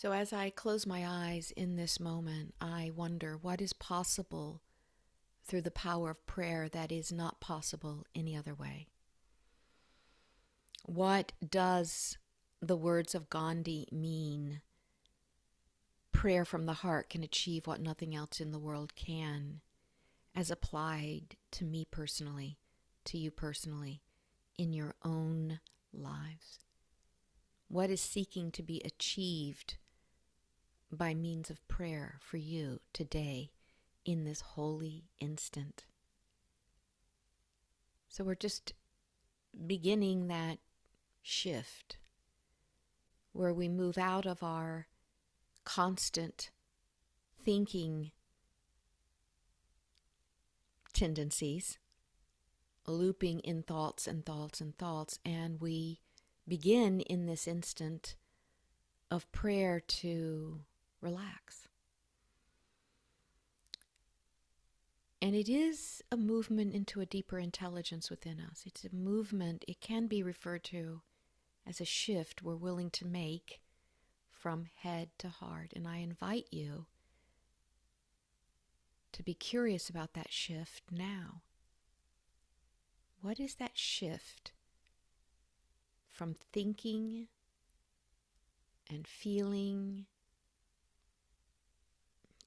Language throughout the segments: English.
So, as I close my eyes in this moment, I wonder what is possible through the power of prayer that is not possible any other way. What does the words of Gandhi mean? Prayer from the heart can achieve what nothing else in the world can, as applied to me personally, to you personally, in your own lives. What is seeking to be achieved by means of prayer for you today in this holy instant. So we're just beginning that shift where we move out of our constant thinking tendencies, looping in thoughts and thoughts and thoughts, and we begin in this instant of prayer to relax. And it is a movement into a deeper intelligence within us. It's a movement, it can be referred to as a shift we're willing to make from head to heart. And I invite you to be curious about that shift now. What is that shift from thinking and feeling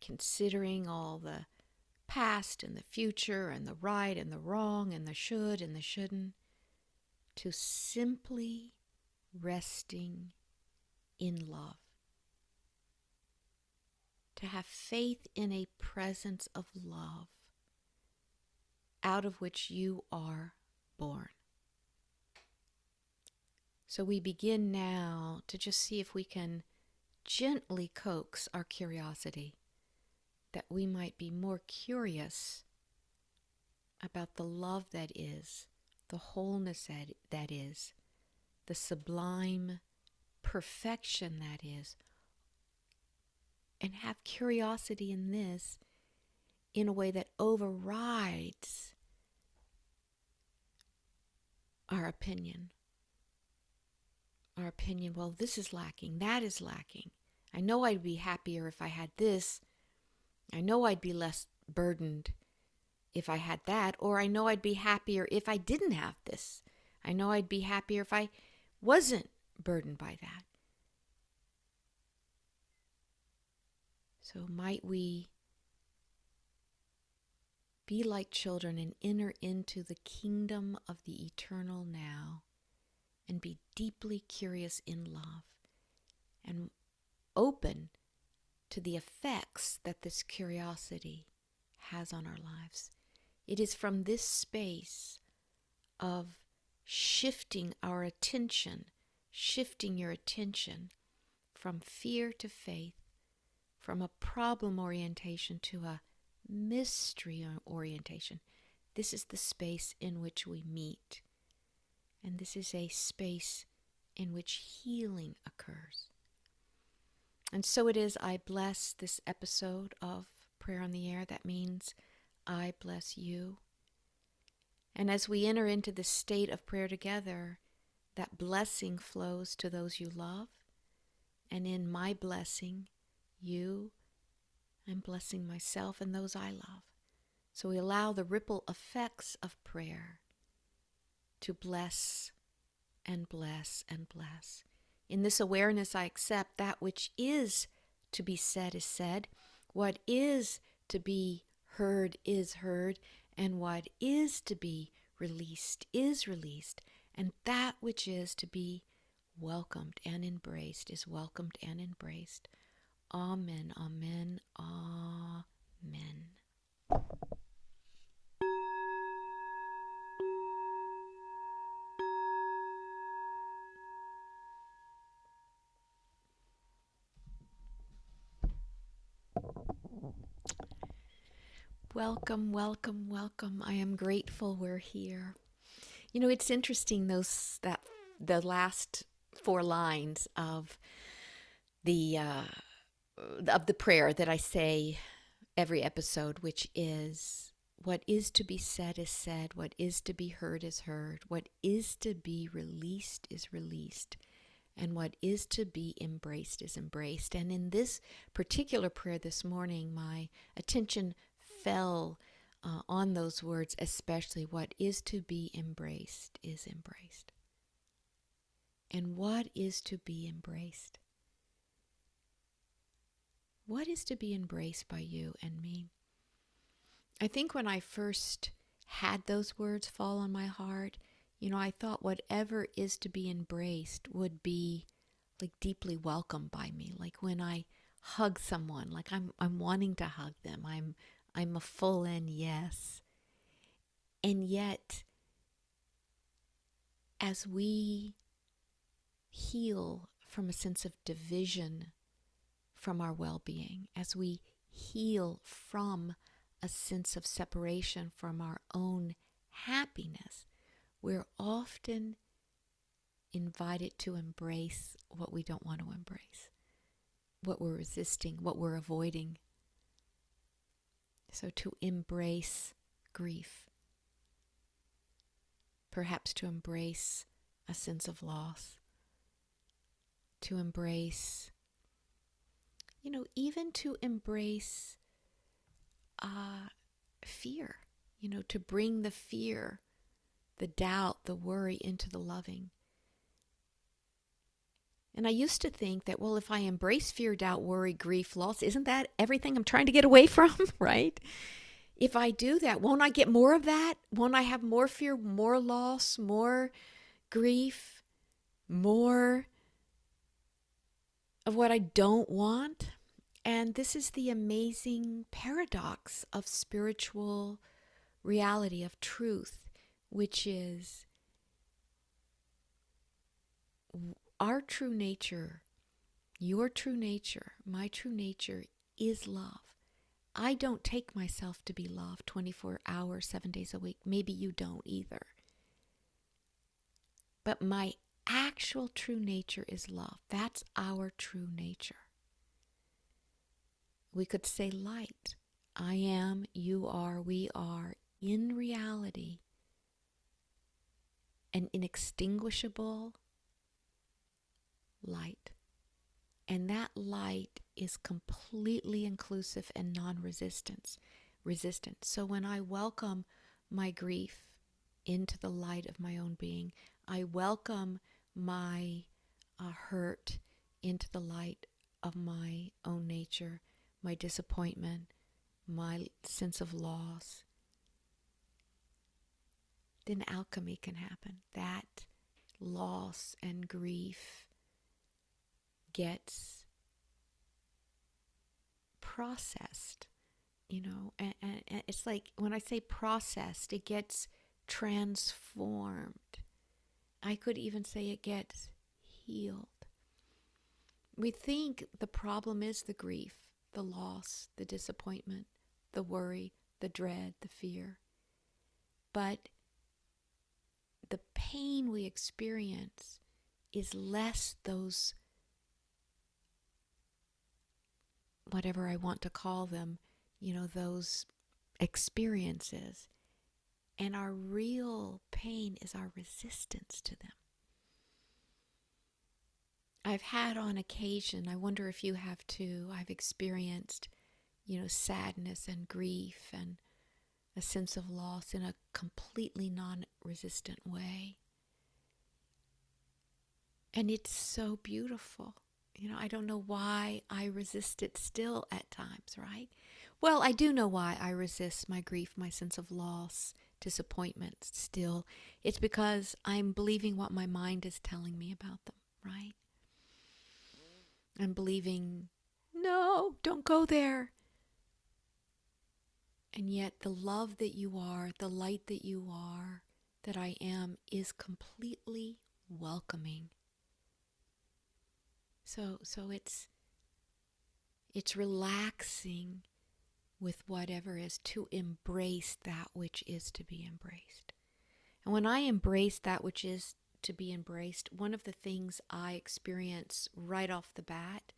considering all the past and the future and the right and the wrong and the should and the shouldn't, to simply resting in love. To have faith in a presence of love out of which you are born. So we begin now to just see if we can gently coax our curiosity that we might be more curious about the love that is, the wholeness that, that is, the sublime perfection that is, and have curiosity in this in a way that overrides our opinion. Our opinion, well, this is lacking, that is lacking. I know I'd be happier if I had this, I know I'd be less burdened if I had that, or I know I'd be happier if I didn't have this. I know I'd be happier if I wasn't burdened by that. So, might we be like children and enter into the kingdom of the eternal now and be deeply curious in love and open to the effects that this curiosity has on our lives. It is from this space of shifting our attention, shifting your attention from fear to faith, from a problem orientation to a mystery orientation. This is the space in which we meet. And this is a space in which healing occurs. And so it is, I bless this episode of Prayer on the Air. That means I bless you. And as we enter into the state of prayer together, that blessing flows to those you love. And in my blessing, you, I'm blessing myself and those I love. So we allow the ripple effects of prayer to bless and bless and bless. In this awareness, I accept that which is to be said is said, what is to be heard is heard, and what is to be released is released, and that which is to be welcomed and embraced is welcomed and embraced. Amen, amen, amen. Welcome, welcome, welcome. I am grateful we're here. You know, it's interesting those that the last four lines of the uh, of the prayer that I say every episode, which is what is to be said is said, what is to be heard is heard, what is to be released is released, and what is to be embraced is embraced. And in this particular prayer this morning, my attention fell uh, on those words, especially what is to be embraced is embraced. And what is to be embraced? What is to be embraced by you and me? I think when I first had those words fall on my heart, you know, I thought whatever is to be embraced would be like deeply welcomed by me. Like when I hug someone, like I'm I'm wanting to hug them. I'm I'm a full in yes. And yet as we heal from a sense of division from our well-being, as we heal from a sense of separation from our own happiness, we're often invited to embrace what we don't want to embrace, what we're resisting, what we're avoiding. So to embrace grief, perhaps to embrace a sense of loss, to embrace, you know, even to embrace uh, fear, you know, to bring the fear, the doubt, the worry into the loving. And I used to think that, well, if I embrace fear, doubt, worry, grief, loss, isn't that everything I'm trying to get away from, right? If I do that, won't I get more of that? Won't I have more fear, more loss, more grief, more of what I don't want? And this is the amazing paradox of spiritual reality, of truth, which is our true nature, your true nature, my true nature is love. I don't take myself to be love 24 hours, seven days a week. Maybe you don't either. But my actual true nature is love. That's our true nature. We could say light. I am, you are, we are, in reality, an inextinguishable light. And that light is completely inclusive and non resistance resistant. So when I welcome my grief into the light of my own being, I welcome my uh, hurt into the light of my own nature my disappointment, my sense of loss, then alchemy can happen. That loss and grief gets processed, you know, and, and, and, it's like when I say processed, it gets transformed. I could even say it gets healed. We think the problem is the grief the loss, the disappointment, the worry, the dread, the fear. But the pain we experience is less those, whatever I want to call them, you know, those experiences. And our real pain is our resistance to them. I've had on occasion, I wonder if you have too, I've experienced, you know, sadness and grief and a sense of loss in a completely non resistant way. And it's so beautiful. You know, I don't know why I resist it still at times, right? Well, I do know why I resist my grief, my sense of loss, disappointment still. It's because I'm believing what my mind is telling me about them, right? I'm believing, no, don't go there. And yet, the love that you are, the light that you are, that I am, is completely welcoming. So, so it's it's relaxing with whatever is to embrace that which is to be embraced. And when I embrace that which is to be embraced. One of the things I experience right off the bat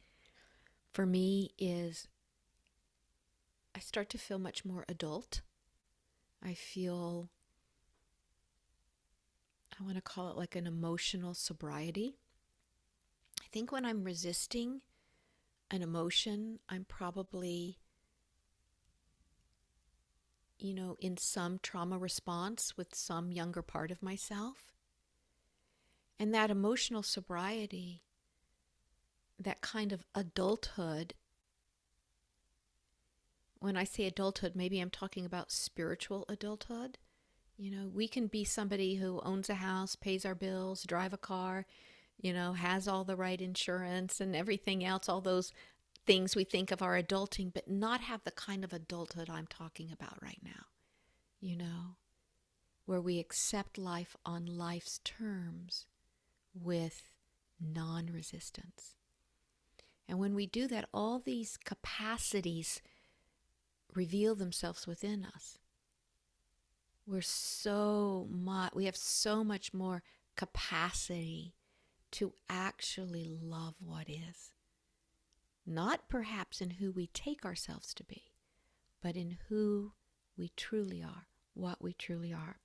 for me is I start to feel much more adult. I feel, I want to call it like an emotional sobriety. Think when I'm resisting an emotion, I'm probably, you know, in some trauma response with some younger part of myself. And that emotional sobriety, that kind of adulthood, when I say adulthood, maybe I'm talking about spiritual adulthood. You know, we can be somebody who owns a house, pays our bills, drive a car, you know, has all the right insurance and everything else, all those things we think of our adulting, but not have the kind of adulthood I'm talking about right now, you know, where we accept life on life's terms with non resistance. And when we do that, all these capacities reveal themselves within us. We're so much, we have so much more capacity to actually love what is. Not perhaps in who we take ourselves to be, but in who we truly are, what we truly are.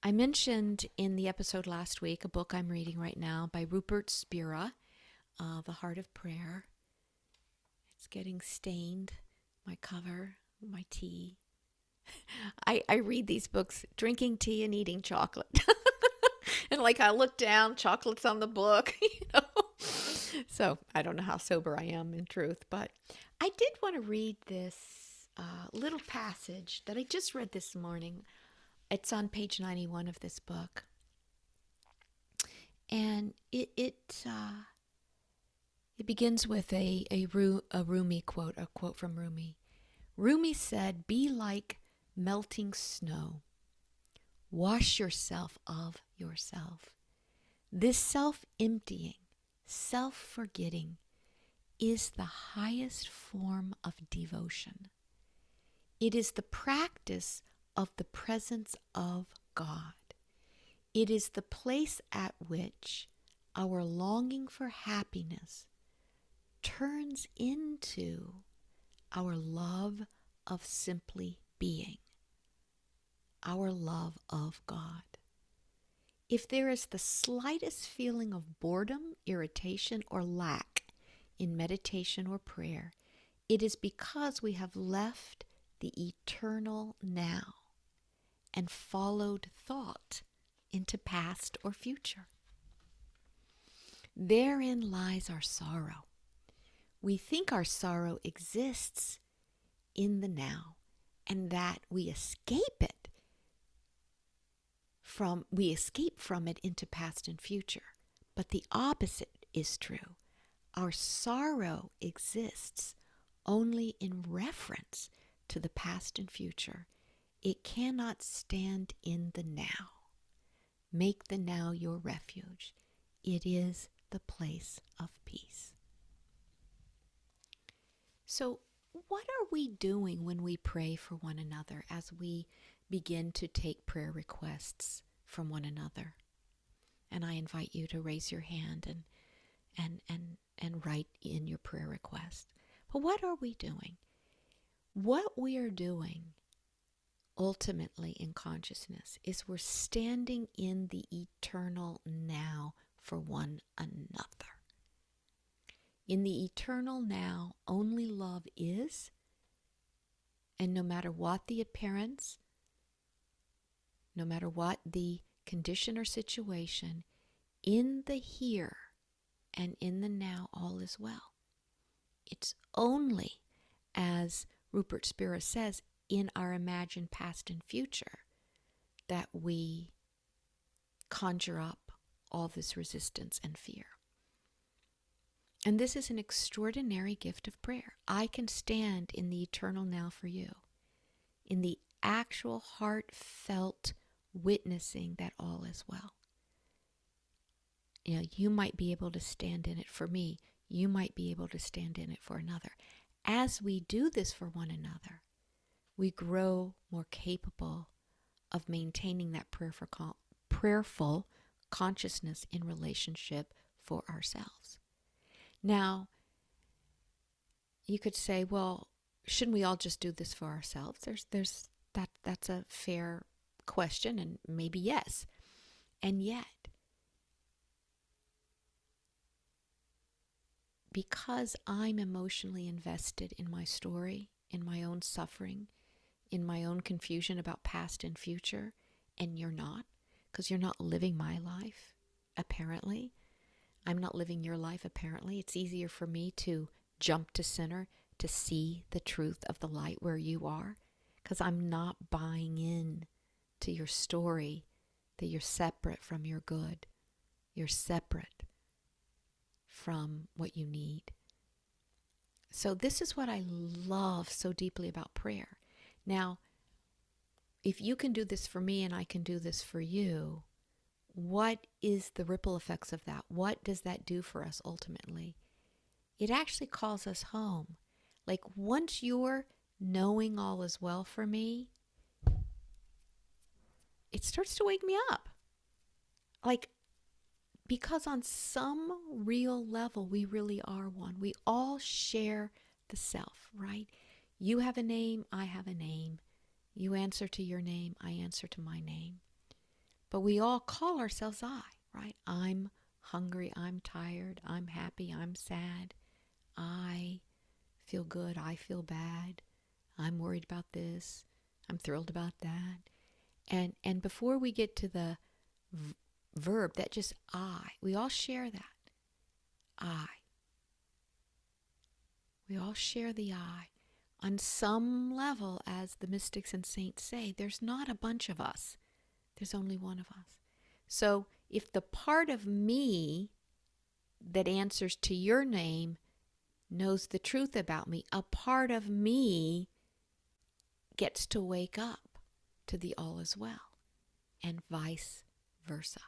I mentioned in the episode last week a book I'm reading right now by Rupert Spira, uh, The Heart of Prayer. It's getting stained, my cover, my tea. I, I read these books drinking tea and eating chocolate. and like I look down, chocolates on the book, you know. So I don't know how sober I am in truth, but I did want to read this uh, little passage that I just read this morning. It's on page 91 of this book. And it it uh, it begins with a, a, Ru, a Rumi quote, a quote from Rumi. Rumi said, Be like melting snow. Wash yourself of yourself. This self emptying, self forgetting is the highest form of devotion. It is the practice of the presence of God. It is the place at which our longing for happiness turns into our love of simply being, our love of God. If there is the slightest feeling of boredom, irritation, or lack in meditation or prayer, it is because we have left the eternal now and followed thought into past or future. Therein lies our sorrow. We think our sorrow exists in the now and that we escape it from we escape from it into past and future. But the opposite is true. Our sorrow exists only in reference to the past and future. It cannot stand in the now. Make the now your refuge. It is the place of peace. So, what are we doing when we pray for one another as we begin to take prayer requests from one another? And I invite you to raise your hand and and and and write in your prayer request. But what are we doing? What we are doing ultimately in consciousness is we're standing in the eternal now for one another. In the eternal now, only love is, and no matter what the appearance, no matter what the condition or situation, in the here and in the now, all is well. It's only, as Rupert Spira says, in our imagined past and future that we conjure up all this resistance and fear. And this is an extraordinary gift of prayer. I can stand in the eternal now for you, in the actual heartfelt witnessing that all is well. You know, you might be able to stand in it for me. You might be able to stand in it for another. As we do this for one another, we grow more capable of maintaining that prayerful, prayerful consciousness in relationship for ourselves. Now, you could say, well, shouldn't we all just do this for ourselves? There's there's that that's a fair question and maybe yes. And yet because I'm emotionally invested in my story, in my own suffering, in my own confusion about past and future, and you're not, because you're not living my life, apparently. I'm not living your life, apparently. It's easier for me to jump to center to see the truth of the light where you are, because I'm not buying in to your story that you're separate from your good. You're separate from what you need. So, this is what I love so deeply about prayer. Now, if you can do this for me and I can do this for you, what is the ripple effects of that? What does that do for us ultimately? It actually calls us home. Like once you're knowing all is well for me, it starts to wake me up. Like, because on some real level, we really are one. We all share the self, right? You have a name, I have a name. You answer to your name, I answer to my name. But we all call ourselves I, right? I'm hungry, I'm tired, I'm happy, I'm sad, I feel good, I feel bad, I'm worried about this, I'm thrilled about that. And and before we get to the v- verb, that just I, we all share that. I. We all share the I. On some level, as the mystics and saints say, there's not a bunch of us. There's only one of us. So if the part of me that answers to your name knows the truth about me, a part of me gets to wake up to the all is well, and vice versa.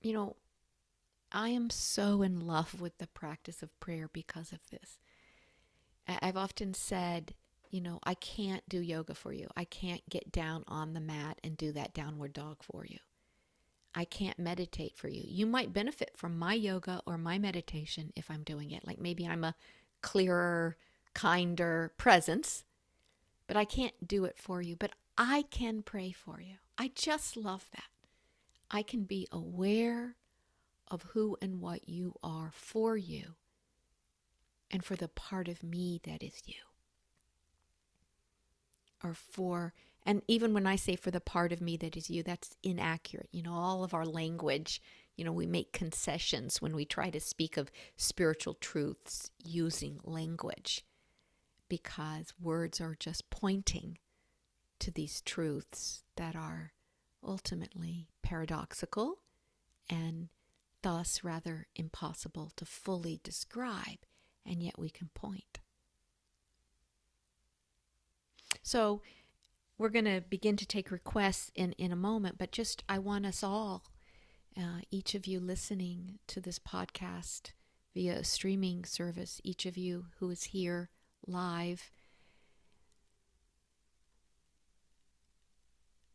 You know, I am so in love with the practice of prayer because of this. I've often said, you know, I can't do yoga for you. I can't get down on the mat and do that downward dog for you. I can't meditate for you. You might benefit from my yoga or my meditation if I'm doing it. Like maybe I'm a clearer, kinder presence, but I can't do it for you. But I can pray for you. I just love that. I can be aware of who and what you are for you and for the part of me that is you. Or for, and even when I say for the part of me that is you, that's inaccurate. You know, all of our language, you know, we make concessions when we try to speak of spiritual truths using language because words are just pointing to these truths that are ultimately paradoxical and thus rather impossible to fully describe, and yet we can point. So, we're going to begin to take requests in, in a moment, but just I want us all, uh, each of you listening to this podcast via a streaming service, each of you who is here live.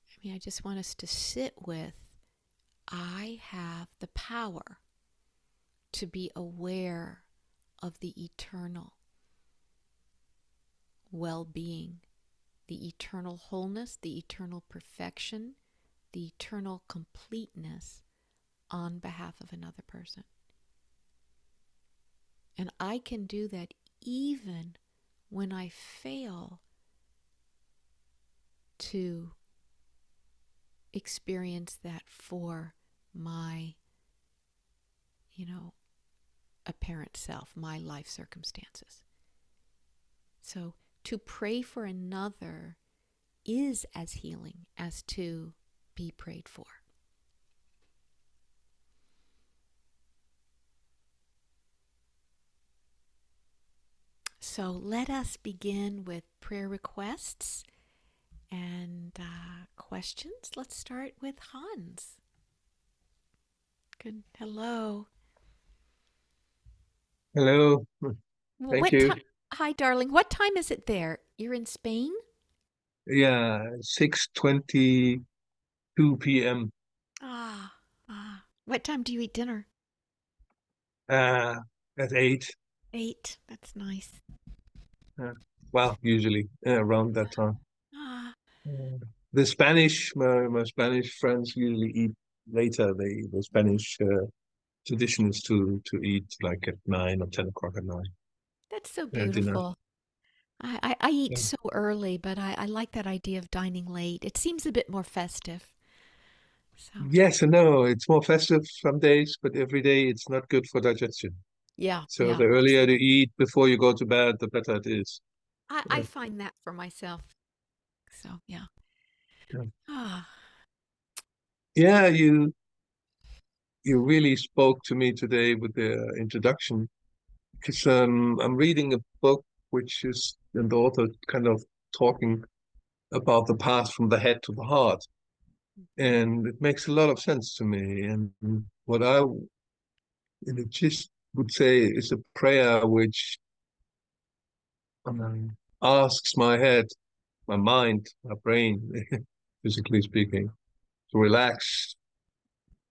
I mean, I just want us to sit with I have the power to be aware of the eternal well being, the eternal wholeness, the eternal perfection, the eternal completeness on behalf of another person. And I can do that even when I fail to experience that for my, you know, apparent self, my life circumstances. So to pray for another is as healing as to be prayed for. So let us begin with prayer requests and uh, questions. Let's start with Hans. Good. Hello. Hello. Thank what you. Ti- Hi, darling. What time is it there? You're in Spain? Yeah, 6:22 p.m. Ah, ah. What time do you eat dinner? Uh, at 8. Eight. That's nice. Uh, well, usually uh, around that time. Ah, the Spanish, my, my Spanish friends usually eat later the the Spanish uh, tradition is to to eat like at nine or ten o'clock at night. That's so beautiful. I, I, I eat Yeah. so early, but I, I like that idea of dining late. It seems a bit more festive. So, Yes and no. It's more festive some days, but every day it's not good for digestion. Yeah, So yeah. the earlier you eat before you go to bed, the better it is. I, I find that for myself. So, yeah. Yeah, Ah, Yeah, you you really spoke to me today with the introduction because um, I'm reading a book which is and the author kind of talking about the path from the head to the heart, and it makes a lot of sense to me. And what I and it just would say is a prayer which um, asks my head, my mind, my brain, physically speaking, to relax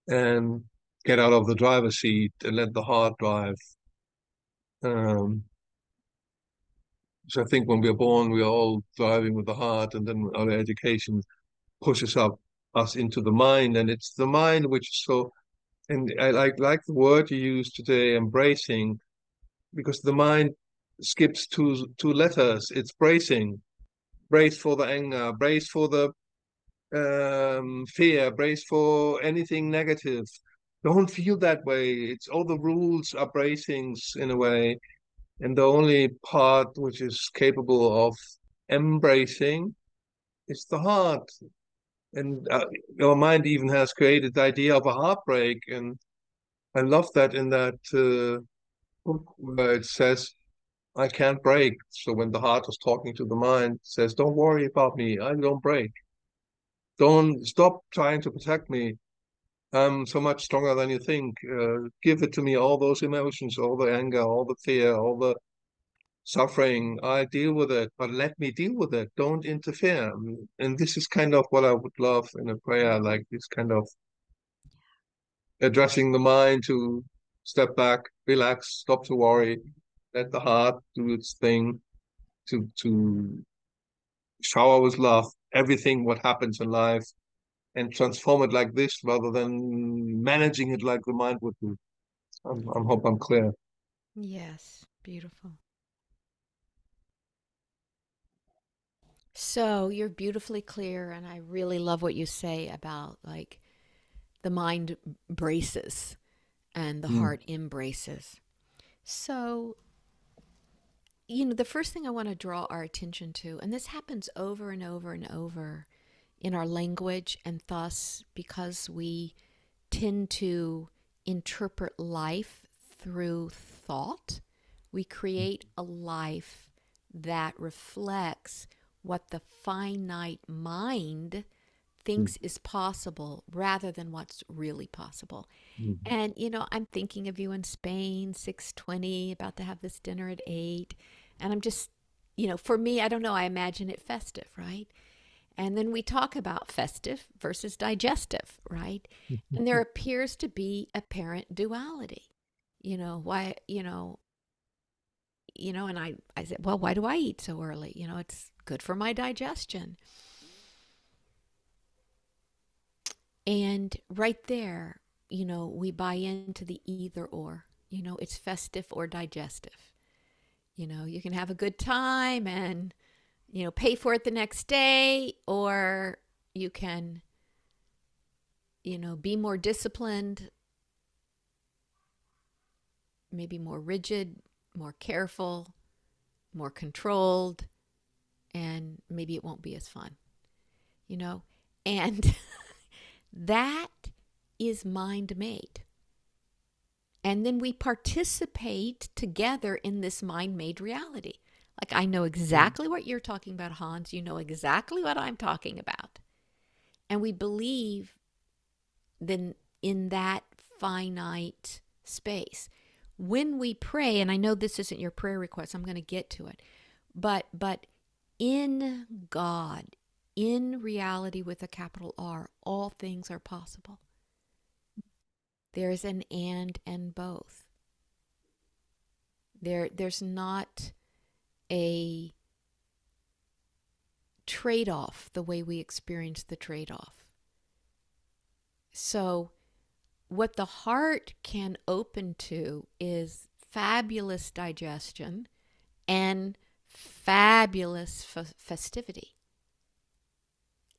and get out of the driver's seat and let the heart drive. Um, so I think when we are born, we are all driving with the heart, and then our education pushes up us into the mind, and it's the mind which is so. And I like like the word you used today, embracing, because the mind skips two two letters. It's bracing, brace for the anger, brace for the um, fear, brace for anything negative. Don't feel that way. It's all the rules are bracings in a way, and the only part which is capable of embracing is the heart. And uh, your mind even has created the idea of a heartbreak, and I love that in that uh, book where it says, "I can't break." So when the heart is talking to the mind, says, "Don't worry about me. I don't break. Don't stop trying to protect me. I'm so much stronger than you think. Uh, give it to me, all those emotions, all the anger, all the fear, all the suffering. I deal with it, but let me deal with it. Don't interfere. Um, and this is kind of what I would love in a prayer, like this kind of addressing the mind to step back, relax, stop to worry, let the heart do its thing, to to shower with love everything what happens in life and transform it like this rather than managing it like the mind would do. I'm, I hope I'm clear. yes, beautiful. So you're beautifully clear, and I really love what you say about like the mind braces and the Mm. heart embraces. So, you know, the first thing I want to draw our attention to, and this happens over and over and over in our language, and thus because we tend to interpret life through thought, we create a life that reflects what the finite mind thinks is possible rather than what's really possible. Mhm. And you know, I'm thinking of you in Spain, 6:20, about to have this dinner at 8, and I'm just, you know, for me, I don't know, I imagine it festive, right? And then we talk about festive versus digestive, right? And there appears to be apparent duality. You know, why, you know, you know, and I I said, "Well, why do I eat so early? You know, it's good for my digestion." And right there, you know, we buy into the either or. You know, it's festive or digestive. You know, you can have a good time and, you know, pay for it the next day, or you can, you know, be more disciplined, maybe more rigid, more careful, more controlled, and maybe it won't be as fun, you know? And that is mind made. And then we participate together in this mind made reality. Like, I know exactly what you're talking about, Hans. You know exactly what I'm talking about. And we believe then in that finite space. When we pray, and I know this isn't your prayer request, I'm going to get to it, but but in God, in reality with a capital R, all things are possible. There's an and and both. There there's not a trade off the way we experience the trade off. So, what the heart can open to is fabulous digestion and fabulous f- festivity.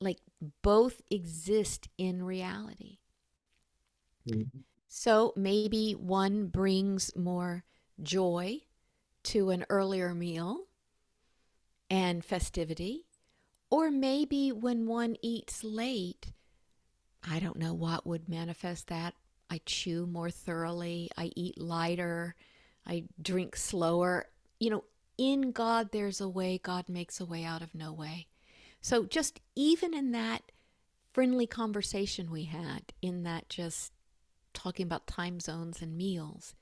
Like both exist in reality. Mm-hmm. So maybe one brings more joy to an earlier meal and festivity. Or maybe when one eats late, I don't know what would manifest that. I chew more thoroughly, I eat lighter, I drink slower. You know, in God, there's a way, God makes a way out of no way. So, just even in that friendly conversation we had, in that just talking about time zones and meals,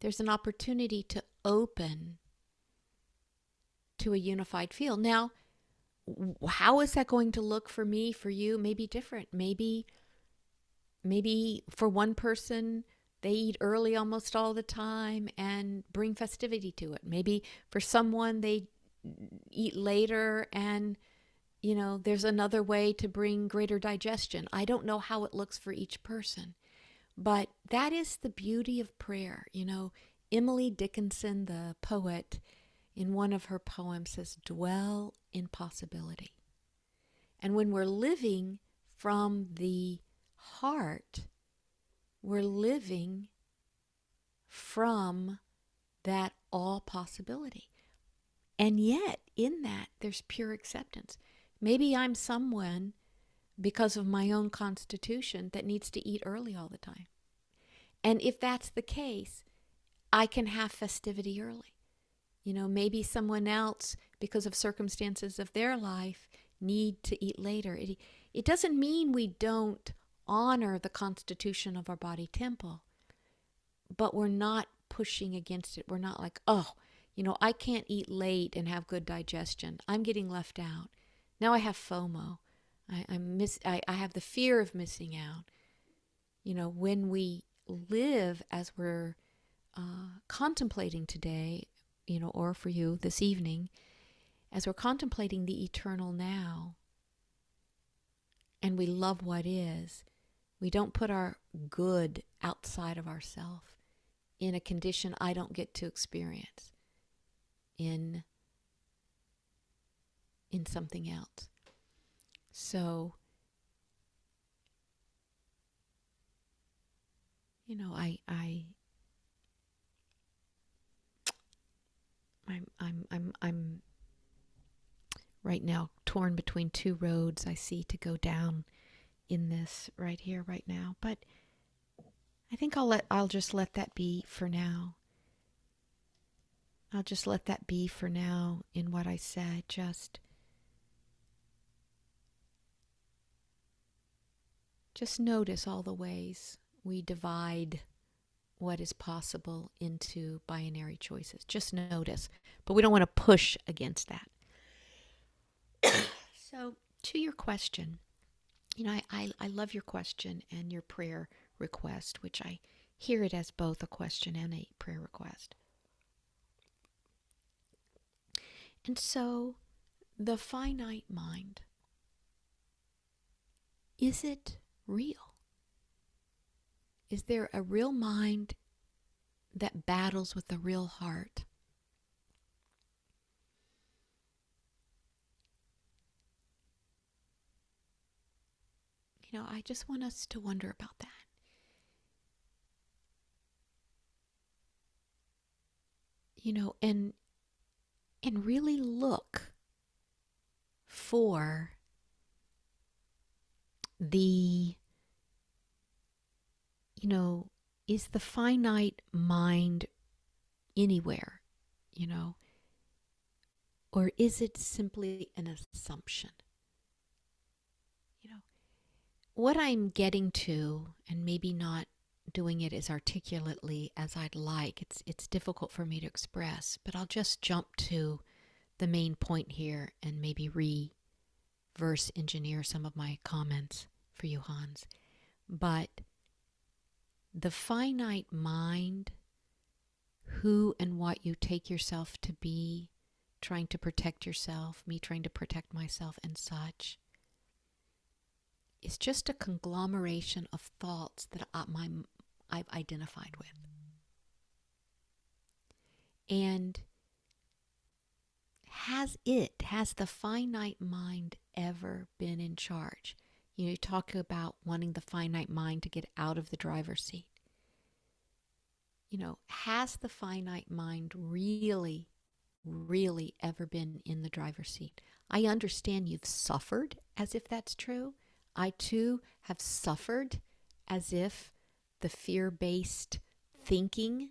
there's an opportunity to open to a unified field. Now, how is that going to look for me, for you? Maybe different. Maybe, maybe for one person, they eat early almost all the time and bring festivity to it. Maybe for someone, they eat later and you know, there's another way to bring greater digestion. I don't know how it looks for each person, but that is the beauty of prayer. You know, Emily Dickinson, the poet, in one of her poems says, dwell in possibility. And when we're living from the heart, we're living from that all possibility. And yet, in that, there's pure acceptance. Maybe I'm someone, because of my own constitution, that needs to eat early all the time. And if that's the case, I can have festivity early. You know, maybe someone else, because of circumstances of their life, need to eat later. It, it doesn't mean we don't honor the constitution of our body temple, but we're not pushing against it. We're not like, oh, you know, I can't eat late and have good digestion. I'm getting left out. Now I have FOMO. I, I miss. I, I have the fear of missing out. You know, when we live as we're uh, contemplating today, you know, or for you this evening, as we're contemplating the eternal now, and we love what is, we don't put our good outside of ourself in a condition I don't get to experience in in something else. So you know, I I I'm I'm I'm I'm right now torn between two roads I see to go down in this right here right now but I think I'll let I'll just let that be for now. I'll just let that be for now in what I said just just notice all the ways we divide what is possible into binary choices. Just notice. But we don't want to push against that. so, to your question, you know, I, I, I, love your question and your prayer request, which I hear it as both a question and a prayer request. And so, the finite mind, is it real? Is there a real mind that battles with a real heart? You know, I just want us to wonder about that. You know, and and really look for the you know, is the finite mind anywhere, you know? Or is it simply an assumption? What I'm getting to, and maybe not doing it as articulately as I'd like, it's, it's difficult for me to express, but I'll just jump to the main point here and maybe reverse engineer some of my comments for you, Hans. But the finite mind, who and what you take yourself to be, trying to protect yourself, me trying to protect myself, and such, is just a conglomeration of thoughts that I, my, I've identified with. And has it, has the finite mind ever been in charge? You know, you talk about wanting the finite mind to get out of the driver's seat. You know, has the finite mind really, really ever been in the driver's seat? I understand you've suffered as if that's true. I too have suffered as if the fear based thinking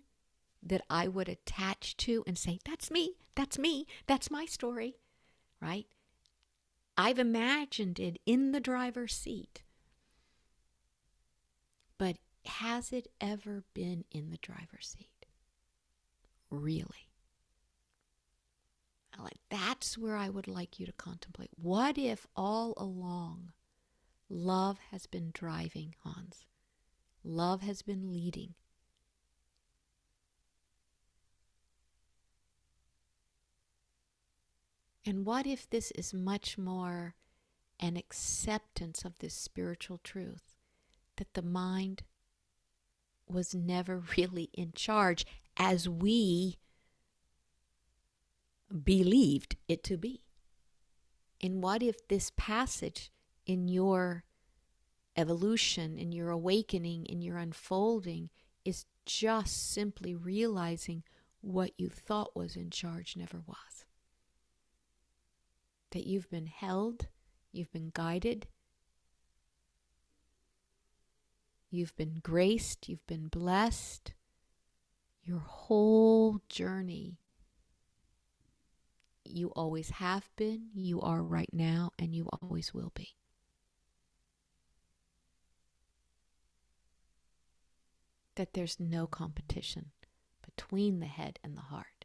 that I would attach to and say, that's me, that's me, that's my story, right? I've imagined it in the driver's seat. But has it ever been in the driver's seat? Really? Like that's where I would like you to contemplate. What if all along love has been driving, Hans? Love has been leading. And what if this is much more an acceptance of this spiritual truth that the mind was never really in charge as we believed it to be? And what if this passage in your evolution, in your awakening, in your unfolding is just simply realizing what you thought was in charge never was? that you've been held, you've been guided, you've been graced, you've been blessed. Your whole journey, you always have been, you are right now, and you always will be. That there's no competition between the head and the heart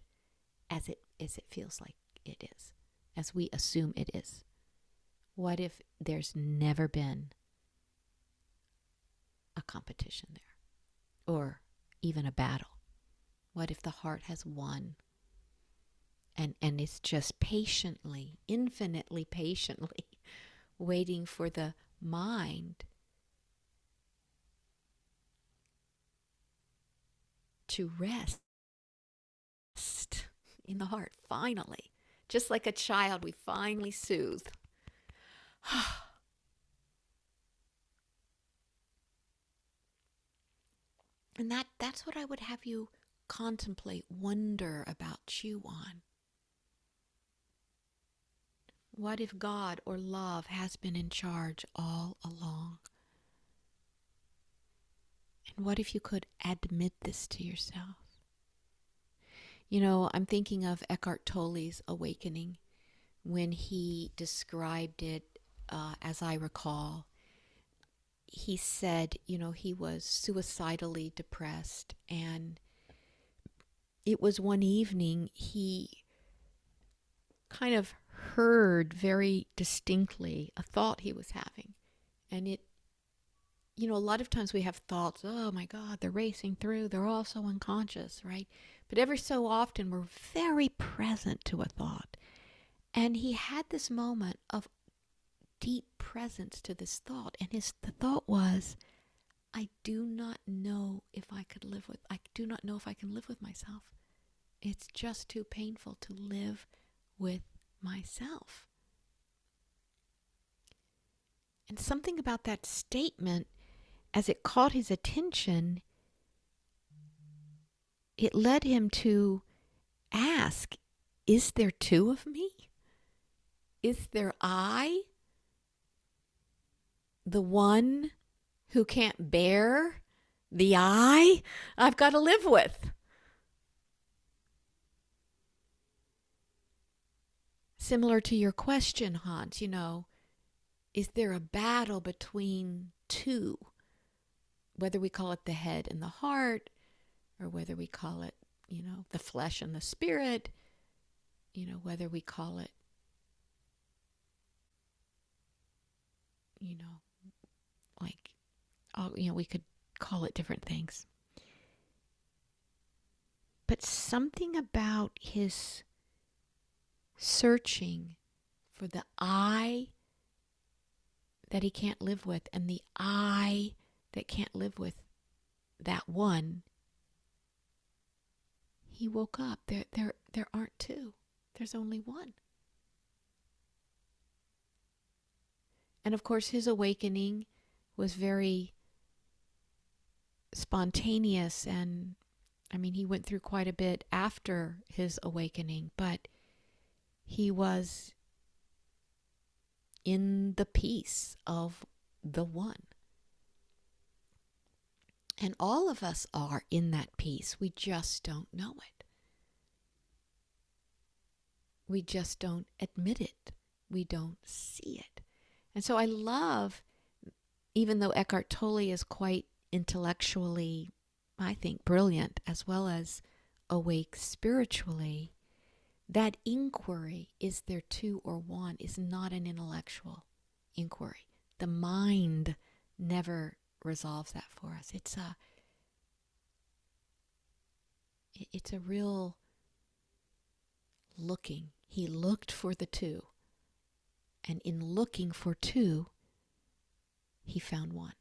as it as it feels like it is as we assume it is? What if there's never been a competition there or even a battle? What if the heart has won and, and it's just patiently, infinitely patiently waiting for the mind to rest in the heart finally just like a child, we finally soothe. and that that's what I would have you contemplate, wonder about, chew on. What if God or love has been in charge all along? And what if you could admit this to yourself? You know, I'm thinking of Eckhart Tolle's Awakening when he described it, uh, as I recall. He said, you know, he was suicidally depressed, and it was one evening he kind of heard very distinctly a thought he was having. And it, you know, a lot of times we have thoughts, oh my God, they're racing through, they're all so unconscious, right? But every so often, we're very present to a thought. And he had this moment of deep presence to this thought. And his the thought was, I do not know if I could live with I do not know if I can live with myself. It's just too painful to live with myself. And something about that statement, as it caught his attention, it led him to ask Is there two of me? Is there I, the one who can't bear the I I've got to live with? Similar to your question, Hans, you know, is there a battle between two? Whether we call it the head and the heart, or whether we call it, you know, the flesh and the spirit, you know, whether we call it, you know, like, oh, you know, we could call it different things. But something about his searching for the I that he can't live with and the I that can't live with that one, he woke up. There there there aren't two. There's only one. And of course his awakening was very spontaneous and I mean he went through quite a bit after his awakening, but he was in the peace of the one. And all of us are in that peace. We just don't know it. We just don't admit it. We don't see it. And so I love, even though Eckhart Tolle is quite intellectually, I think, brilliant, as well as awake spiritually, that inquiry is there two or one is not an intellectual inquiry. The mind never resolves that for us. It's a it's a real looking. He looked for the two. And in looking for two, he found one.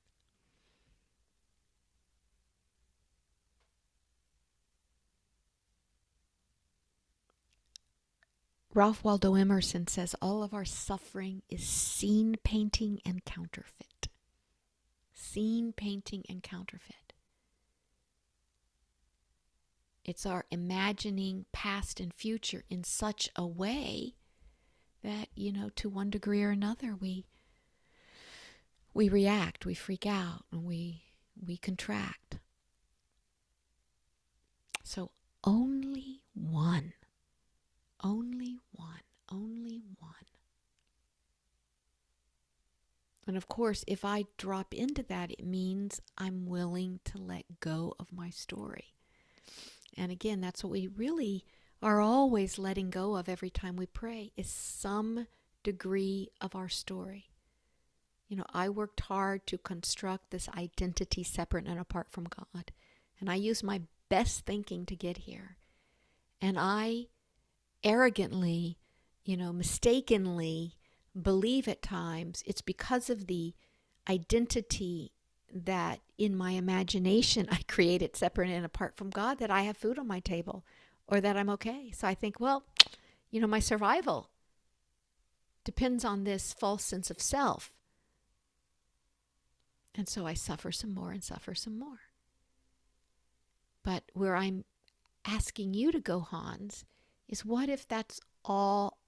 Ralph Waldo Emerson says all of our suffering is scene painting and counterfeit. Scene painting and counterfeit. It's our imagining past and future in such a way that, you know, to one degree or another, we we react, we freak out, and we we contract. So only one only one, only one. And of course, if I drop into that, it means I'm willing to let go of my story. And again, that's what we really are always letting go of every time we pray is some degree of our story. You know, I worked hard to construct this identity separate and apart from God. And I used my best thinking to get here. And I arrogantly, you know, mistakenly believe at times it's because of the identity that in my imagination I created separate and apart from God that I have food on my table or that I'm okay. So I think, well, you know, my survival depends on this false sense of self. And so I suffer some more and suffer some more. But where I'm asking you to go, Hans, is what if that's all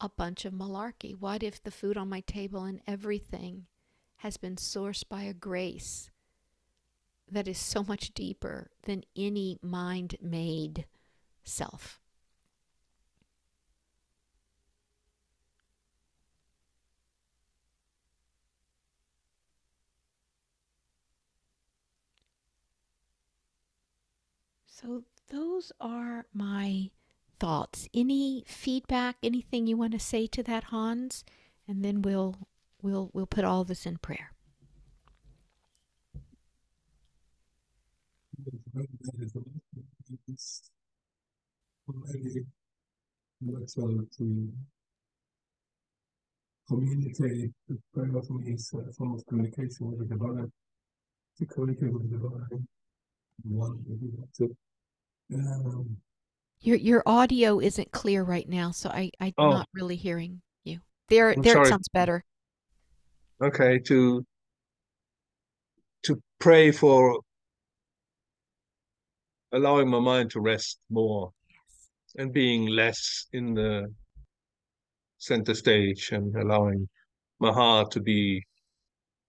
a bunch of malarkey? What if the food on my table and everything has been sourced by a grace that is so much deeper than any mind made self? So, those are my thoughts. Any feedback, anything you want to say to that, Hans? And then we'll we'll we'll put all this in prayer. communicate the prayer for me is a form of communication with the divine. To communicate with the divine. One, um, your your audio isn't clear right now, so I I'm Oh. not really hearing you. There I'm there it sounds better. Okay, to to pray for allowing my mind to rest more and being less in the center stage and allowing my heart to be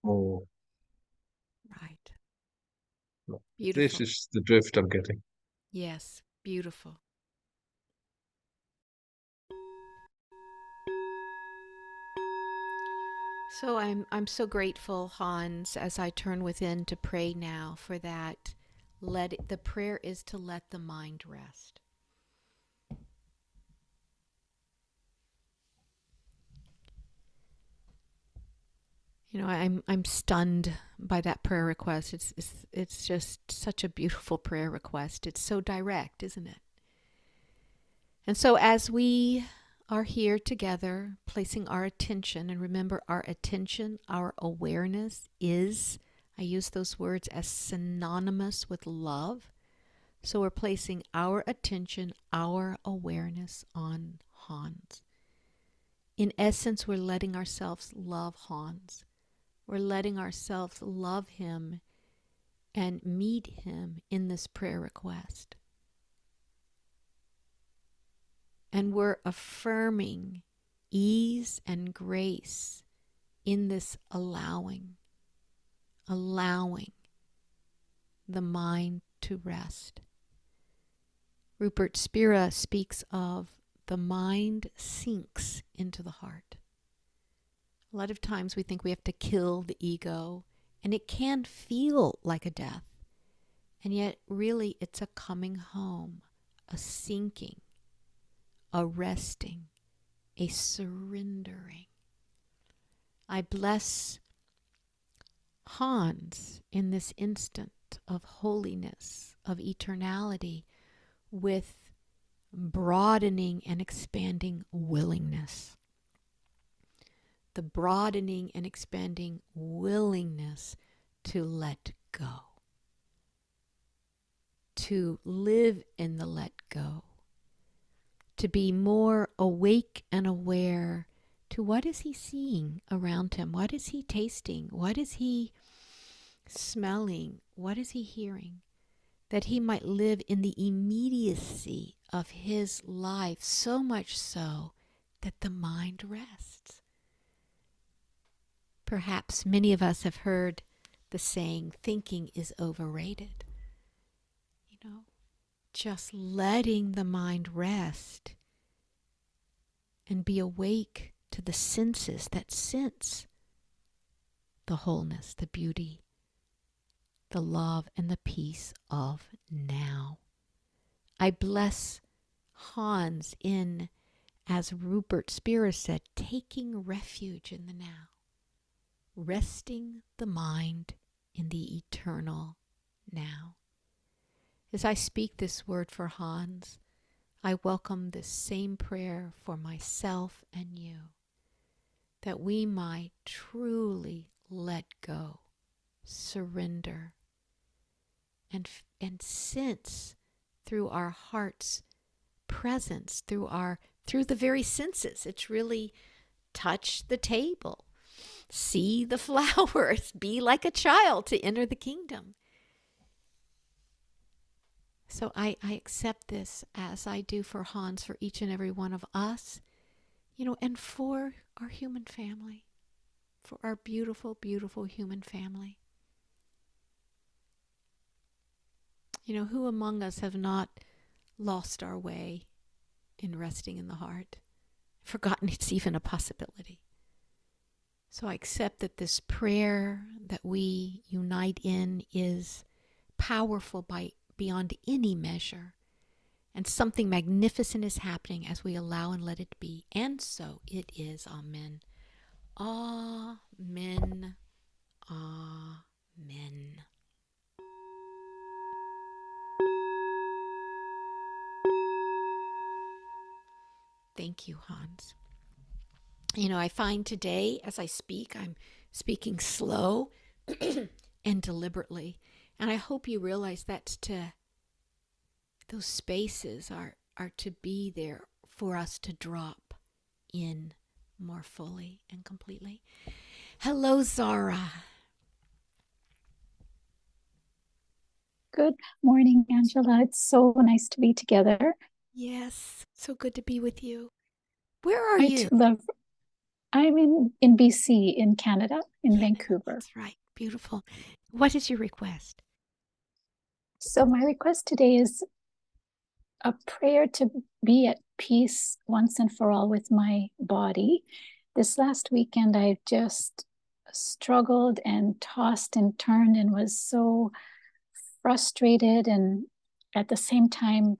more. Right. Beautiful. This is the drift I'm getting. Yes, beautiful. So I'm I'm so grateful, Hans, as I turn within to pray now for that. Let it, the prayer is to let the mind rest. You know, I'm I'm stunned by that prayer request. It's it's it's just such a beautiful prayer request. It's so direct, isn't it? And so as we are here together, placing our attention, and remember our attention, our awareness is, I use those words as synonymous with love. So we're placing our attention, our awareness on Hans. In essence, we're letting ourselves love Hans. We're letting ourselves love him and meet him in this prayer request. And we're affirming ease and grace in this allowing, allowing the mind to rest. Rupert Spira speaks of the mind sinks into the heart. A lot of times we think we have to kill the ego, and it can feel like a death. And yet, really, it's a coming home, a sinking, a resting, a surrendering. I bless Hans in this instant of holiness, of eternality, with broadening and expanding willingness. The broadening and expanding willingness to let go, to live in the let go to be more awake and aware to what is he seeing around him? What is he tasting? What is he smelling? What is he hearing? That he might live in the immediacy of his life, so much so that the mind rests. Perhaps many of us have heard the saying, thinking is overrated. Just letting the mind rest and be awake to the senses that sense the wholeness, the beauty, the love, and the peace of now. I bless Hans in, as Rupert Spira said, taking refuge in the now, resting the mind in the eternal now. As I speak this word for Hans, I welcome this same prayer for myself and you, that we might truly let go, surrender, and, and sense through our heart's presence, through our through the very senses. It's really touch the table, see the flowers, be like a child to enter the kingdom. So I, I accept this as I do for Hans, for each and every one of us, you know, and for our human family, for our beautiful, beautiful human family. You know, who among us have not lost our way in resting in the heart, forgotten it's even a possibility? So I accept that this prayer that we unite in is powerful by beyond any measure. And something magnificent is happening as we allow and let it be. And so it is. Amen. Amen. Amen. Thank you, Hans. You know, I find today as I speak, I'm speaking slow and deliberately and I hope you realize that's to, those spaces are, are to be there for us to drop in more fully and completely. Hello, Zara. Good morning, Angela. It's so nice to be together. Yes, so good to be with you. Where are I you? love. I'm in in BC, in Canada, in Vancouver. That's right. Beautiful. What is your request? So, my request today is a prayer to be at peace once and for all with my body. This last weekend, I just struggled and tossed and turned and was so frustrated, and at the same time,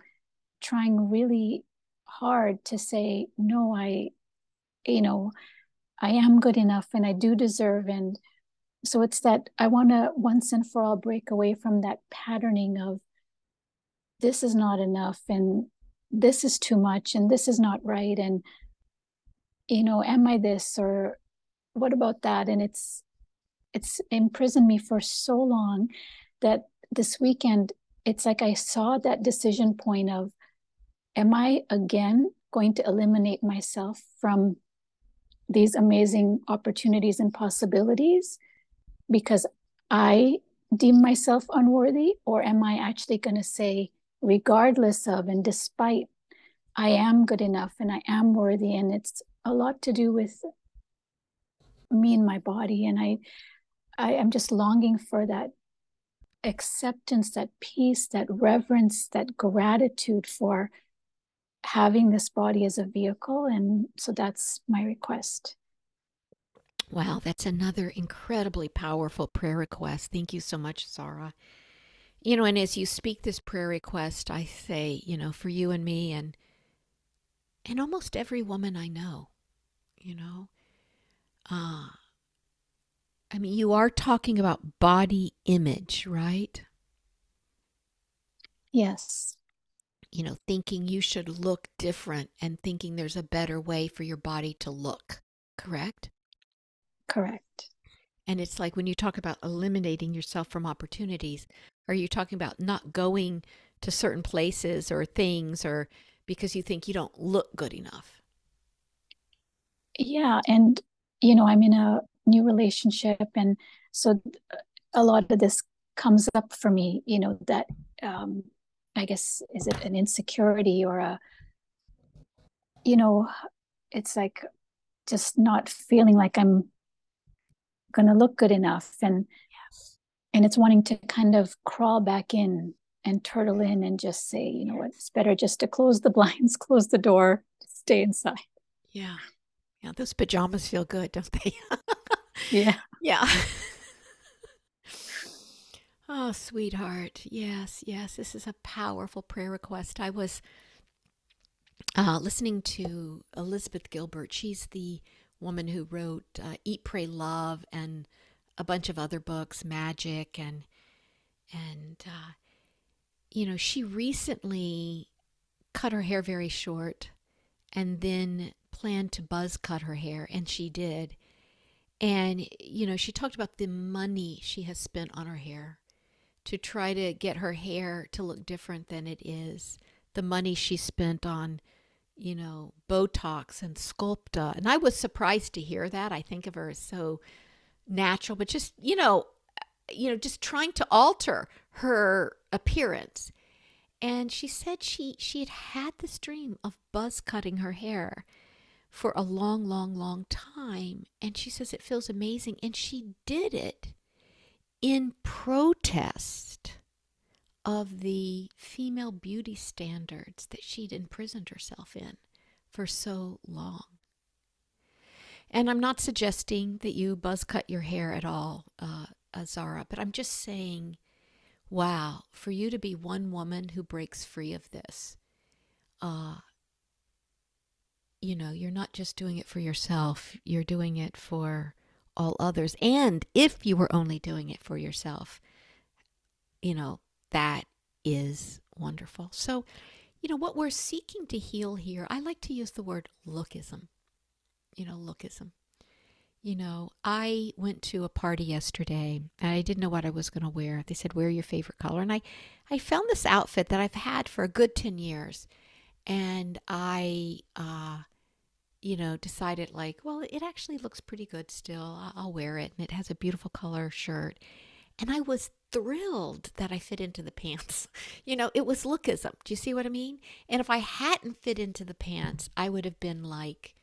trying really hard to say, No, I, you know, I am good enough and I do deserve. And so it's that I want to once and for all break away from that patterning of this is not enough and this is too much and this is not right and you know, am I this or what about that? And it's it's imprisoned me for so long that this weekend it's like I saw that decision point of am I again going to eliminate myself from these amazing opportunities and possibilities because I deem myself unworthy? Or am I actually going to say, regardless of and despite, I am good enough and I am worthy? And it's a lot to do with me and my body. And I, I am just longing for that acceptance, that peace, that reverence, that gratitude for having this body as a vehicle. And so that's my request. Wow, that's another incredibly powerful prayer request. Thank you so much, Zara. You know, and as you speak this prayer request, I say, you know, for you and me and and almost every woman I know, you know, uh, I mean, you are talking about body image, right? Yes. You know, thinking you should look different and thinking there's a better way for your body to look, correct? Correct. And it's like when you talk about eliminating yourself from opportunities, are you talking about not going to certain places or things or because you think you don't look good enough? Yeah. And, you know, I'm in a new relationship. And so a lot of this comes up for me, you know, that um, I guess, is it an insecurity or a, you know, it's like just not feeling like I'm going to look good enough. And yes. and it's wanting to kind of crawl back in and turtle in and just say you know what? It's better just to close the blinds close the door stay inside. Yeah. Yeah those pajamas feel good don't they? Yeah. Yeah. Oh sweetheart. Yes yes this is a powerful prayer request. I was uh, listening to elizabeth gilbert. She's the woman who wrote uh, Eat, Pray, Love and a bunch of other books, Magic, and and uh, you know she recently cut her hair very short, and then planned to buzz cut her hair, and she did. And you know she talked about the money she has spent on her hair to try to get her hair to look different than it is. The money she spent on you know, Botox and Sculptra. And I was surprised to hear that. I think of her as so natural, but just, you know, you know, just trying to alter her appearance. And she said she she had had this dream of buzz cutting her hair for a long, long, long time. And she says it feels amazing. And she did it in protest of the female beauty standards that she'd imprisoned herself in for so long. And I'm not suggesting that you buzz cut your hair at all, uh, Zara, but I'm just saying, wow, for you to be one woman who breaks free of this, uh, you know, you're not just doing it for yourself, you're doing it for all others. And if you were only doing it for yourself, you know, that is wonderful. So, you know, what we're seeking to heal here, I like to use the word lookism. You know, lookism. You know, I went to a party yesterday and I didn't know what I was going to wear. They said, wear your favorite color. And I, I found this outfit that I've had for a good 10 years. And I, uh, you know, decided like, well, it actually looks pretty good still. I'll wear it. And it has a beautiful color shirt. And I was thrilled that I fit into the pants. You know, it was lookism. Do you see what I mean? And if I hadn't fit into the pants, I would have been like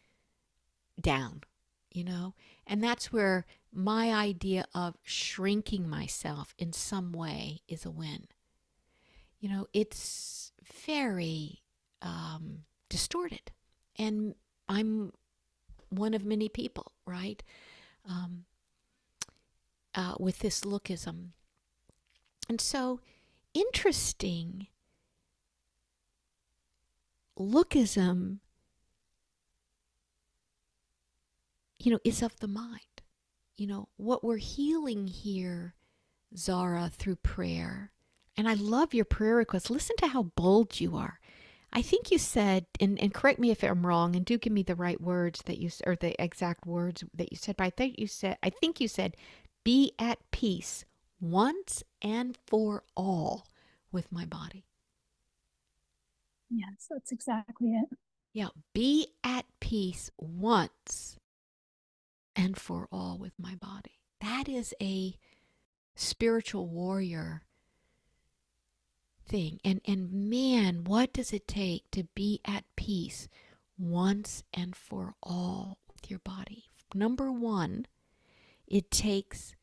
down, you know? And that's where my idea of shrinking myself in some way is a win. You know, it's very um, distorted. And I'm one of many people, right? Um, uh, with this lookism. And so, interesting lookism, you know, is of the mind. You know, what we're healing here, Zara, through prayer. And I love your prayer request. Listen to how bold you are. I think you said, and, and correct me if I'm wrong, and do give me the right words that you or the exact words that you said. But I think you said, I think you said, be at peace once and for all with my body. Yes, that's exactly it. Yeah, be at peace once and for all with my body. That is a spiritual warrior thing. And and man, what does it take to be at peace once and for all with your body? Number 1, it takes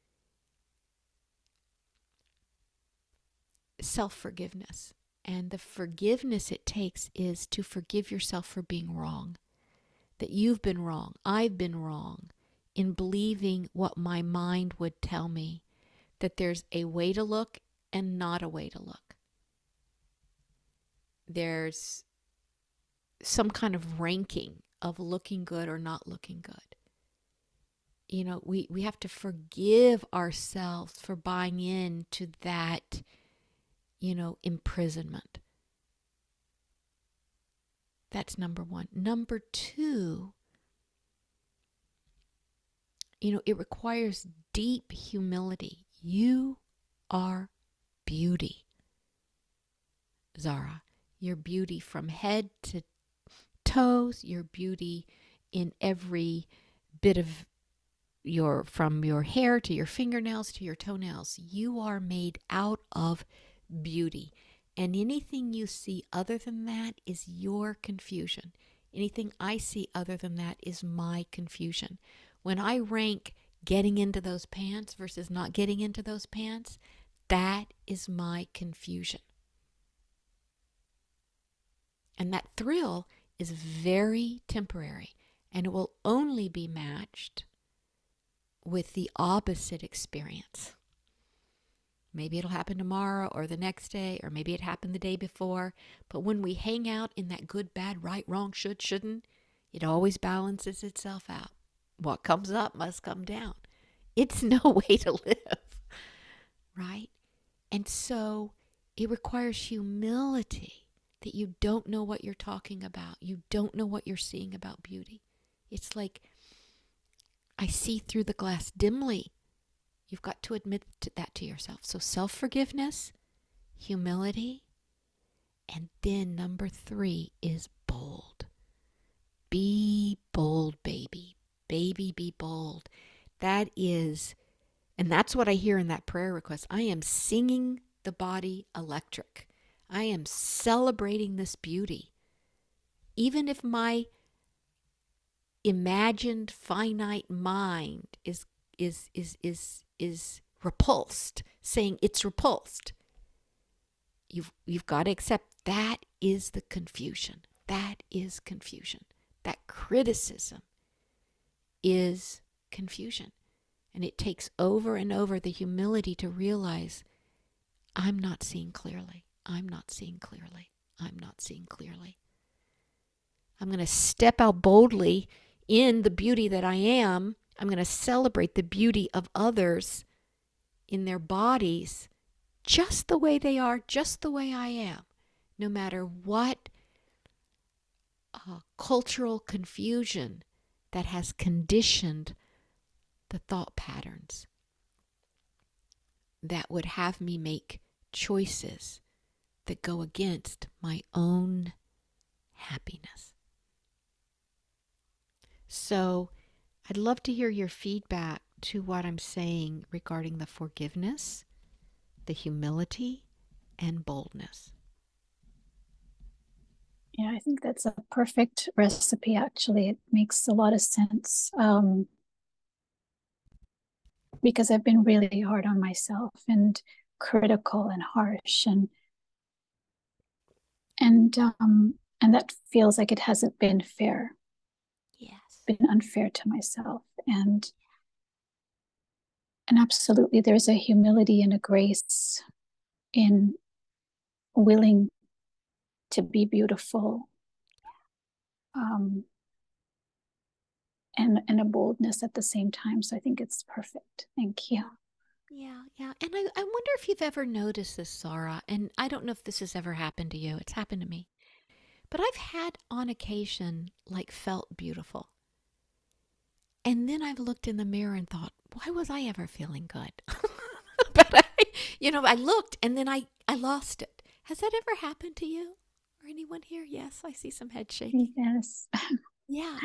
self-forgiveness. And the forgiveness it takes is to forgive yourself for being wrong. That you've been wrong. I've been wrong in believing what my mind would tell me that there's a way to look and not a way to look. There's some kind of ranking of looking good or not looking good. You know, we, we have to forgive ourselves for buying into that you know, imprisonment. That's number one. Number two, you know, it requires deep humility. You are beauty, Zara. Your beauty from head to toes, your beauty in every bit of your from your hair to your fingernails to your toenails. You are made out of beauty. And anything you see other than that is your confusion. Anything I see other than that is my confusion. When I rank getting into those pants versus not getting into those pants, that is my confusion. And that thrill is very temporary and it will only be matched with the opposite experience. Maybe it'll happen tomorrow or the next day, or maybe it happened the day before. But when we hang out in that good, bad, right, wrong, should, shouldn't, it always balances itself out. What comes up must come down. It's no way to live, right? And so it requires humility that you don't know what you're talking about. You don't know what you're seeing about beauty. It's like I see through the glass dimly You've got to admit that to yourself. So self forgiveness, humility, and then number three is bold. Be bold, baby. Baby, be bold. That is, and that's what I hear in that prayer request. I am singing the body electric. I am celebrating this beauty. Even if my imagined finite mind is is is is is repulsed, saying it's repulsed. You've you've got to accept that is the confusion. That is confusion. That criticism is confusion. And it takes over and over the humility to realize I'm not seeing clearly. I'm not seeing clearly. I'm not seeing clearly. I'm going to step out boldly in the beauty that I am I'm going to celebrate the beauty of others in their bodies just the way they are, just the way I am, no matter what uh, cultural confusion that has conditioned the thought patterns that would have me make choices that go against my own happiness. So, I'd love to hear your feedback to what I'm saying regarding the forgiveness, the humility, and boldness. Yeah, I think that's a perfect recipe, actually. It makes a lot of sense. Um, because I've been really hard on myself and critical and harsh and and um and that feels like it hasn't been fair been unfair to myself. And and absolutely there's a humility and a grace in willing to be beautiful um, and and a boldness at the same time. So i think it's perfect. Thank you. Yeah yeah. And i, I wonder if you've ever noticed this Zara and i don't know if this has ever happened to you. It's happened to me. But I've had on occasion like felt beautiful. And then I've looked in the mirror and thought, why was I ever feeling good? but I, you know, I looked and then I, I lost it. Has that ever happened to you or anyone here? Yes, I see some head shaking. Yes. Yeah.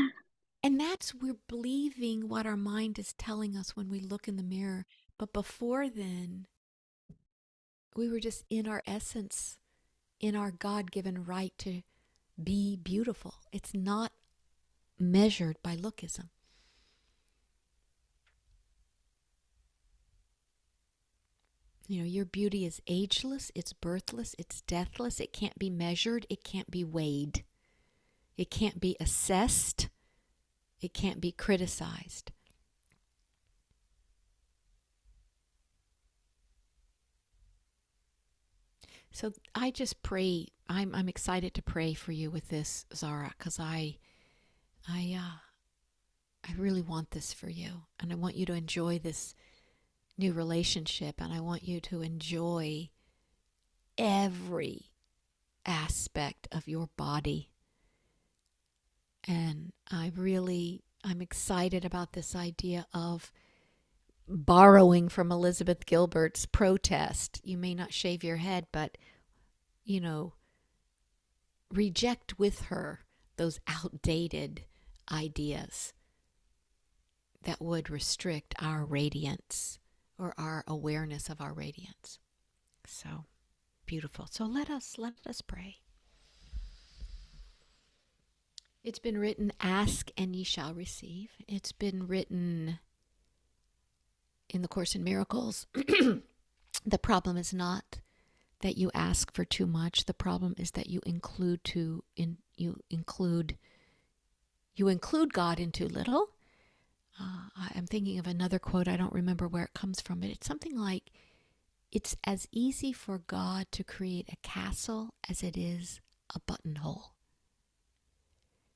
And that's we're believing what our mind is telling us when we look in the mirror. But before then, we were just in our essence, in our God given right to be beautiful. It's not measured by lookism. You know, your beauty is ageless, it's birthless, it's deathless, it can't be measured, it can't be weighed, it can't be assessed, it can't be criticized. So I just pray. I'm I'm excited to pray for you with this, Zara, because I, I, uh, I really want this for you, and I want you to enjoy this new relationship, and I want you to enjoy every aspect of your body. And I really, I'm excited about this idea of borrowing from Elizabeth Gilbert's protest. You may not shave your head, but, you know, reject with her those outdated ideas that would restrict our radiance or our awareness of our radiance. So beautiful. So let us let us pray. It's been written ask and ye shall receive. It's been written in the course in miracles. the problem is not that you ask for too much. The problem is that you include too in you include you include God in too little uh, I'm thinking of another quote. I don't remember where it comes from, but it's something like It's as easy for God to create a castle as it is a buttonhole.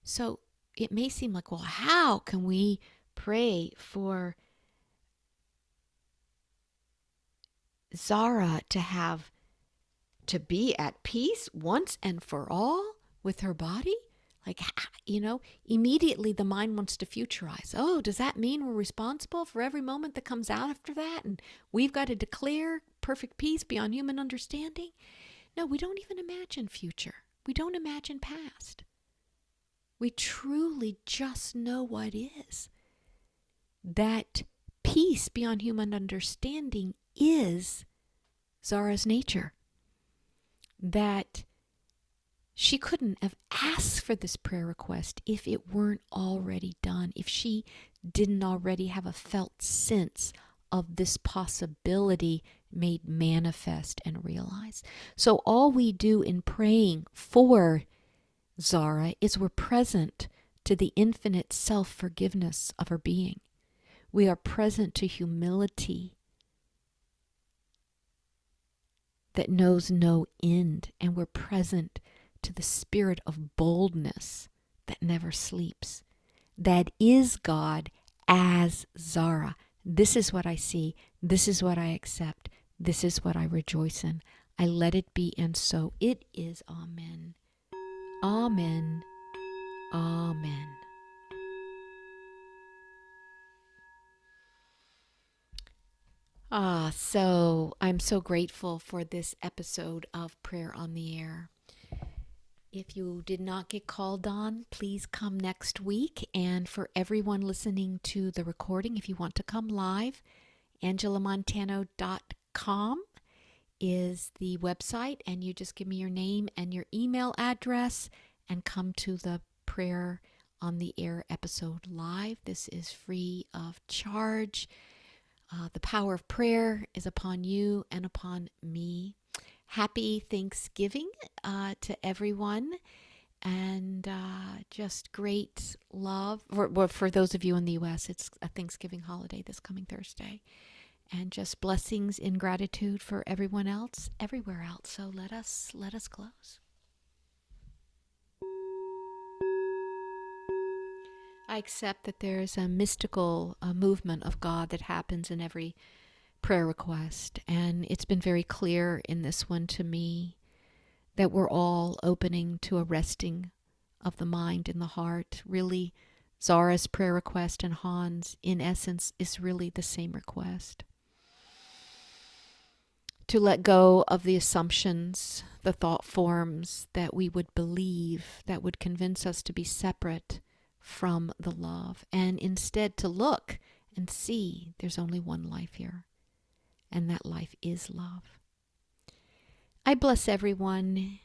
So it may seem like, well, how can we pray for Zara to have to be at peace once and for all with her body? Like, you know, immediately the mind wants to futurize. Oh, does that mean we're responsible for every moment that comes out after that? And we've got to declare perfect peace beyond human understanding? No, we don't even imagine future. We don't imagine past. We truly just know what is. That peace beyond human understanding is Zara's nature. That she couldn't have asked for this prayer request if it weren't already done, if she didn't already have a felt sense of this possibility made manifest and realized. So, all we do in praying for Zara is we're present to the infinite self forgiveness of her being. We are present to humility that knows no end, and we're present to the spirit of boldness that never sleeps. That is God as Zara. This is what I see. This is what I accept. This is what I rejoice in. I let it be, and so it is. Amen. Amen. Amen. Ah, so I'm so grateful for this episode of Prayer on the Air. If you did not get called on, please come next week. And for everyone listening to the recording, if you want to come live, angelamontano.com is the website. And you just give me your name and your email address and come to the prayer on the air episode live. This is free of charge. Uh, the power of prayer is upon you and upon me happy Thanksgiving uh, to everyone and uh, just great love. For, for those of you in the U.S., it's a Thanksgiving holiday this coming Thursday. And just blessings in gratitude for everyone else, everywhere else. So let us let us close. I accept that there is a mystical uh, movement of God that happens in every prayer request. And it's been very clear in this one to me that we're all opening to a resting of the mind and the heart. Really, Zara's prayer request and Hans, in essence, is really the same request. To let go of the assumptions, the thought forms that we would believe that would convince us to be separate from the love, and instead to look and see there's only one life here, and that life is love. I bless everyone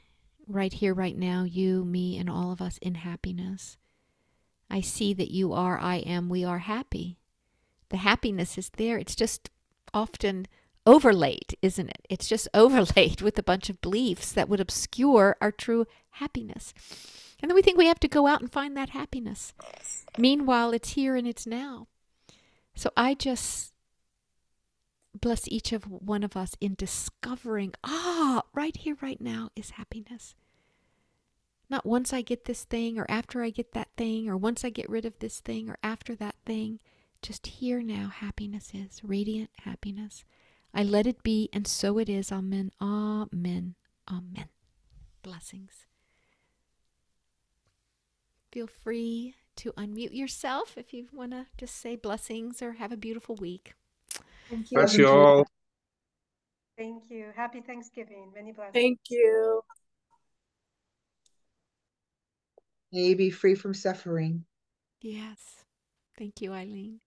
right here, right now, you, me, and all of us in happiness. I see that you are, I am, we are happy. The happiness is there. It's just often overlaid, isn't it? It's just overlaid with a bunch of beliefs that would obscure our true happiness. And then we think we have to go out and find that happiness. Meanwhile, it's here and it's now. So I just bless each of one of us in discovering, ah, right here, right now is happiness. Not once I get this thing, or after I get that thing, or once I get rid of this thing, or after that thing. Just here now, happiness is radiant happiness. I let it be, and so it is. Amen. Amen. Amen. Blessings. Feel free to unmute yourself if you want to just say blessings or have a beautiful week. Thank you. Bless you all. Thank you. Happy Thanksgiving. Many blessings. Thank you. May be free from suffering. Yes. Thank you, Eileen.